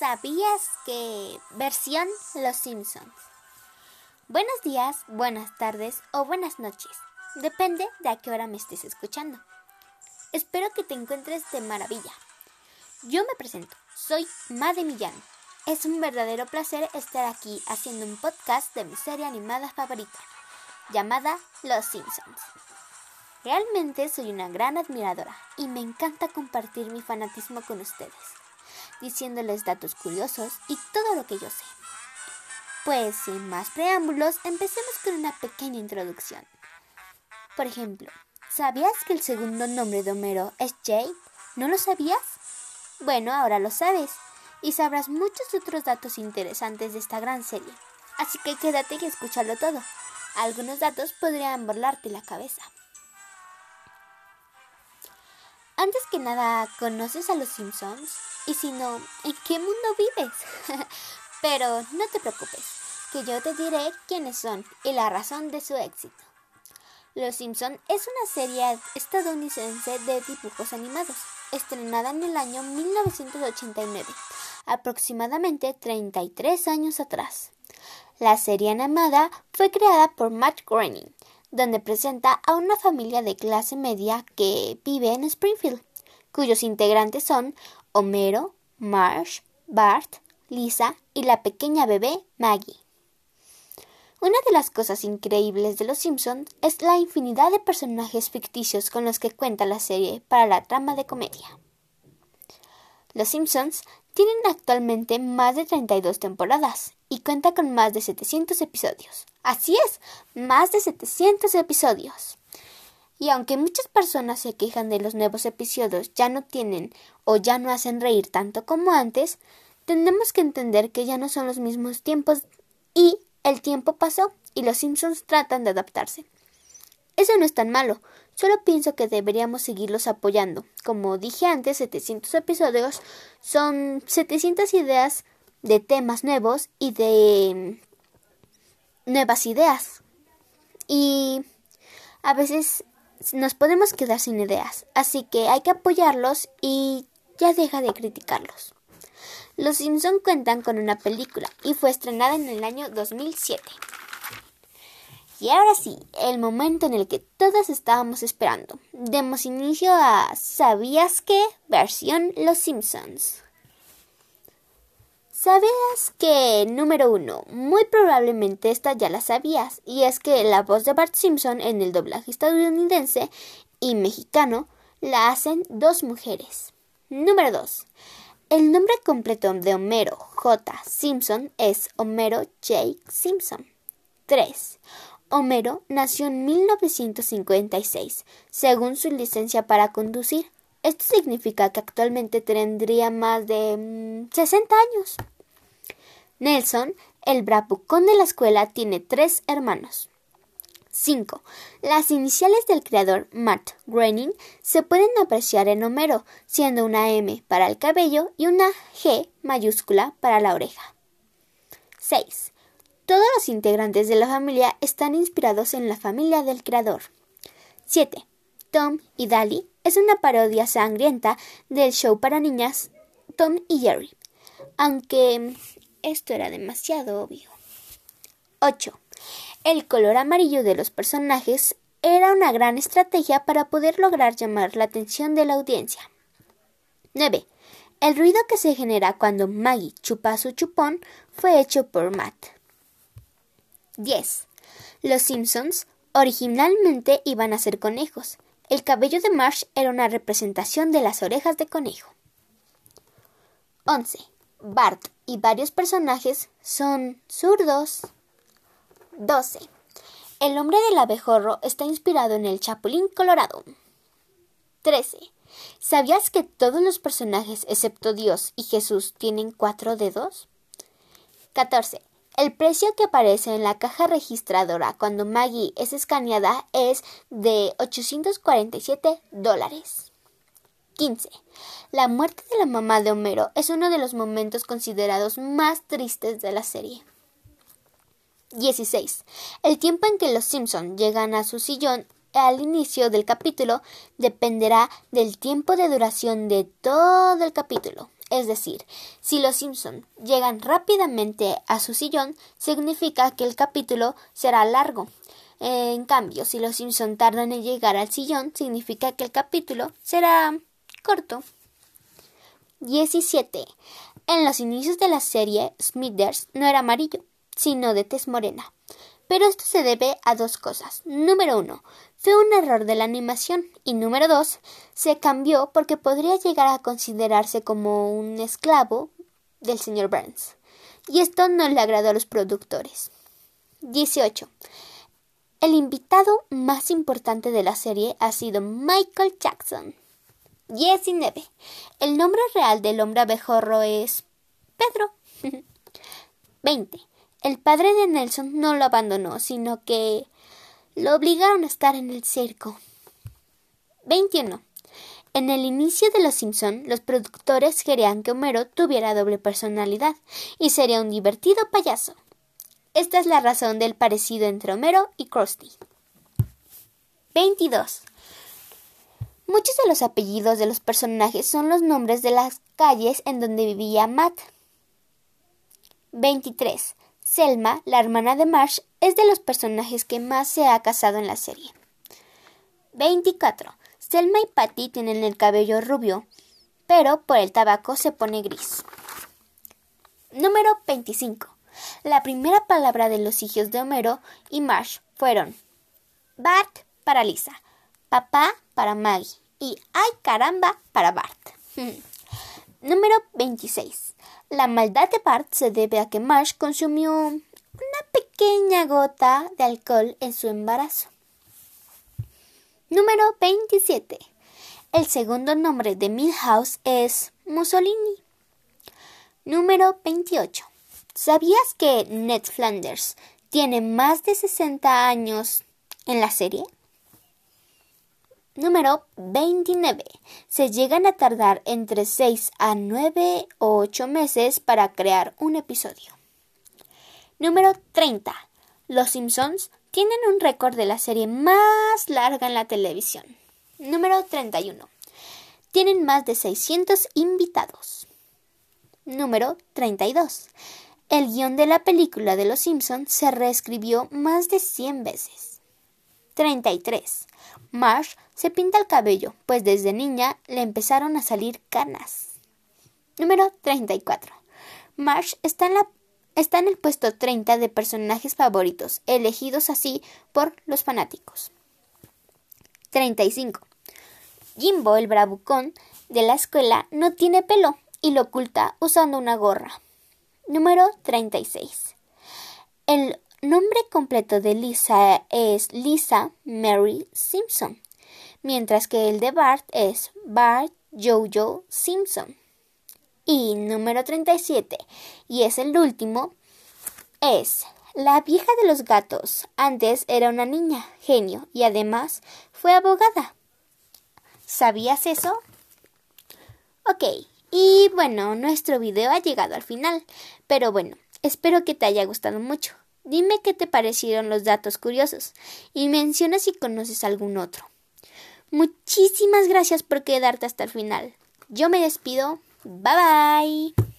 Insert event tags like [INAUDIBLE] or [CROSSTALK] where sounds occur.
¿Sabías que versión Los Simpsons? Buenos días, buenas tardes o buenas noches. Depende de a qué hora me estés escuchando. Espero que te encuentres de maravilla. Yo me presento, soy Made Millán. Es un verdadero placer estar aquí haciendo un podcast de mi serie animada favorita, llamada Los Simpsons. Realmente soy una gran admiradora y me encanta compartir mi fanatismo con ustedes diciéndoles datos curiosos y todo lo que yo sé. Pues sin más preámbulos, empecemos con una pequeña introducción. Por ejemplo, ¿sabías que el segundo nombre de Homero es Jay? ¿No lo sabías? Bueno, ahora lo sabes y sabrás muchos otros datos interesantes de esta gran serie. Así que quédate y escúchalo todo. Algunos datos podrían volarte la cabeza. Antes que nada, ¿conoces a los Simpsons? Y si no, ¿en qué mundo vives? [LAUGHS] Pero no te preocupes, que yo te diré quiénes son y la razón de su éxito. Los Simpson es una serie estadounidense de dibujos animados, estrenada en el año 1989, aproximadamente 33 años atrás. La serie animada fue creada por Matt Groening, donde presenta a una familia de clase media que vive en Springfield, cuyos integrantes son Homero, Marsh, Bart, Lisa y la pequeña bebé Maggie. Una de las cosas increíbles de Los Simpson es la infinidad de personajes ficticios con los que cuenta la serie para la trama de comedia. Los Simpsons tienen actualmente más de 32 temporadas y cuenta con más de 700 episodios. Así es, más de 700 episodios. Y aunque muchas personas se quejan de los nuevos episodios ya no tienen o ya no hacen reír tanto como antes, tenemos que entender que ya no son los mismos tiempos y el tiempo pasó y los Simpsons tratan de adaptarse. Eso no es tan malo, solo pienso que deberíamos seguirlos apoyando. Como dije antes, 700 episodios son 700 ideas de temas nuevos y de nuevas ideas. Y a veces nos podemos quedar sin ideas, así que hay que apoyarlos y ya deja de criticarlos. Los Simpson cuentan con una película y fue estrenada en el año 2007. Y ahora sí, el momento en el que todos estábamos esperando. Demos inicio a ¿Sabías qué? versión Los Simpsons. ¿Sabías que, número uno, muy probablemente esta ya la sabías, y es que la voz de Bart Simpson en el doblaje estadounidense y mexicano la hacen dos mujeres? Número 2. El nombre completo de Homero J. Simpson es Homero J. Simpson. 3. Homero nació en 1956, según su licencia para conducir. Esto significa que actualmente tendría más de 60 mm, años. Nelson, el bravucón de la escuela, tiene tres hermanos. 5. Las iniciales del creador Matt Groening se pueden apreciar en Homero, siendo una M para el cabello y una G mayúscula para la oreja. 6. Todos los integrantes de la familia están inspirados en la familia del creador. 7. Tom y Daly es una parodia sangrienta del show para niñas Tom y Jerry, aunque esto era demasiado obvio. 8. El color amarillo de los personajes era una gran estrategia para poder lograr llamar la atención de la audiencia. 9. El ruido que se genera cuando Maggie chupa su chupón fue hecho por Matt. 10. Los Simpsons originalmente iban a ser conejos. El cabello de Marsh era una representación de las orejas de conejo. 11. Bart y varios personajes son zurdos. 12. El nombre del abejorro está inspirado en el Chapulín Colorado. 13. ¿Sabías que todos los personajes excepto Dios y Jesús tienen cuatro dedos? 14. El precio que aparece en la caja registradora cuando Maggie es escaneada es de 847 dólares. 15. La muerte de la mamá de Homero es uno de los momentos considerados más tristes de la serie. 16. El tiempo en que los Simpson llegan a su sillón al inicio del capítulo dependerá del tiempo de duración de todo el capítulo. Es decir, si los Simpson llegan rápidamente a su sillón, significa que el capítulo será largo. En cambio, si los Simpson tardan en llegar al sillón, significa que el capítulo será corto. 17. En los inicios de la serie, Smithers no era amarillo, sino de tez morena. Pero esto se debe a dos cosas. Número uno, fue un error de la animación. Y número dos, se cambió porque podría llegar a considerarse como un esclavo del señor Burns. Y esto no le agradó a los productores. 18. El invitado más importante de la serie ha sido Michael Jackson. 19. El nombre real del hombre abejorro es Pedro. [LAUGHS] 20. El padre de Nelson no lo abandonó, sino que lo obligaron a estar en el circo. 21. En el inicio de Los Simpson, los productores querían que Homero tuviera doble personalidad y sería un divertido payaso. Esta es la razón del parecido entre Homero y Krusty. 22. Muchos de los apellidos de los personajes son los nombres de las calles en donde vivía Matt. 23. Selma, la hermana de Marsh, es de los personajes que más se ha casado en la serie. 24. Selma y Patty tienen el cabello rubio, pero por el tabaco se pone gris. Número 25. La primera palabra de los hijos de Homero y Marsh fueron Bart para Lisa, papá para Maggie y ay caramba para Bart. [LAUGHS] Número 26. La maldad de Bart se debe a que Marsh consumió una pequeña gota de alcohol en su embarazo. Número 27. El segundo nombre de Milhouse es Mussolini. Número 28. ¿Sabías que Ned Flanders tiene más de 60 años en la serie? Número 29. Se llegan a tardar entre 6 a 9 o 8 meses para crear un episodio. Número 30. Los Simpsons tienen un récord de la serie más larga en la televisión. Número 31. Tienen más de 600 invitados. Número 32. El guion de la película de Los Simpsons se reescribió más de 100 veces. 33. Marsh se pinta el cabello, pues desde niña le empezaron a salir canas. Número 34. Marsh está en, la, está en el puesto 30 de personajes favoritos, elegidos así por los fanáticos. 35. Jimbo, el bravucón de la escuela, no tiene pelo y lo oculta usando una gorra. Número 36. El nombre completo de Lisa es Lisa Mary Simpson, mientras que el de Bart es Bart Jojo Simpson. Y número 37, y es el último, es la vieja de los gatos. Antes era una niña, genio, y además fue abogada. ¿Sabías eso? Ok, y bueno, nuestro video ha llegado al final, pero bueno, espero que te haya gustado mucho. Dime qué te parecieron los datos curiosos y menciona si conoces algún otro. Muchísimas gracias por quedarte hasta el final. Yo me despido. Bye bye.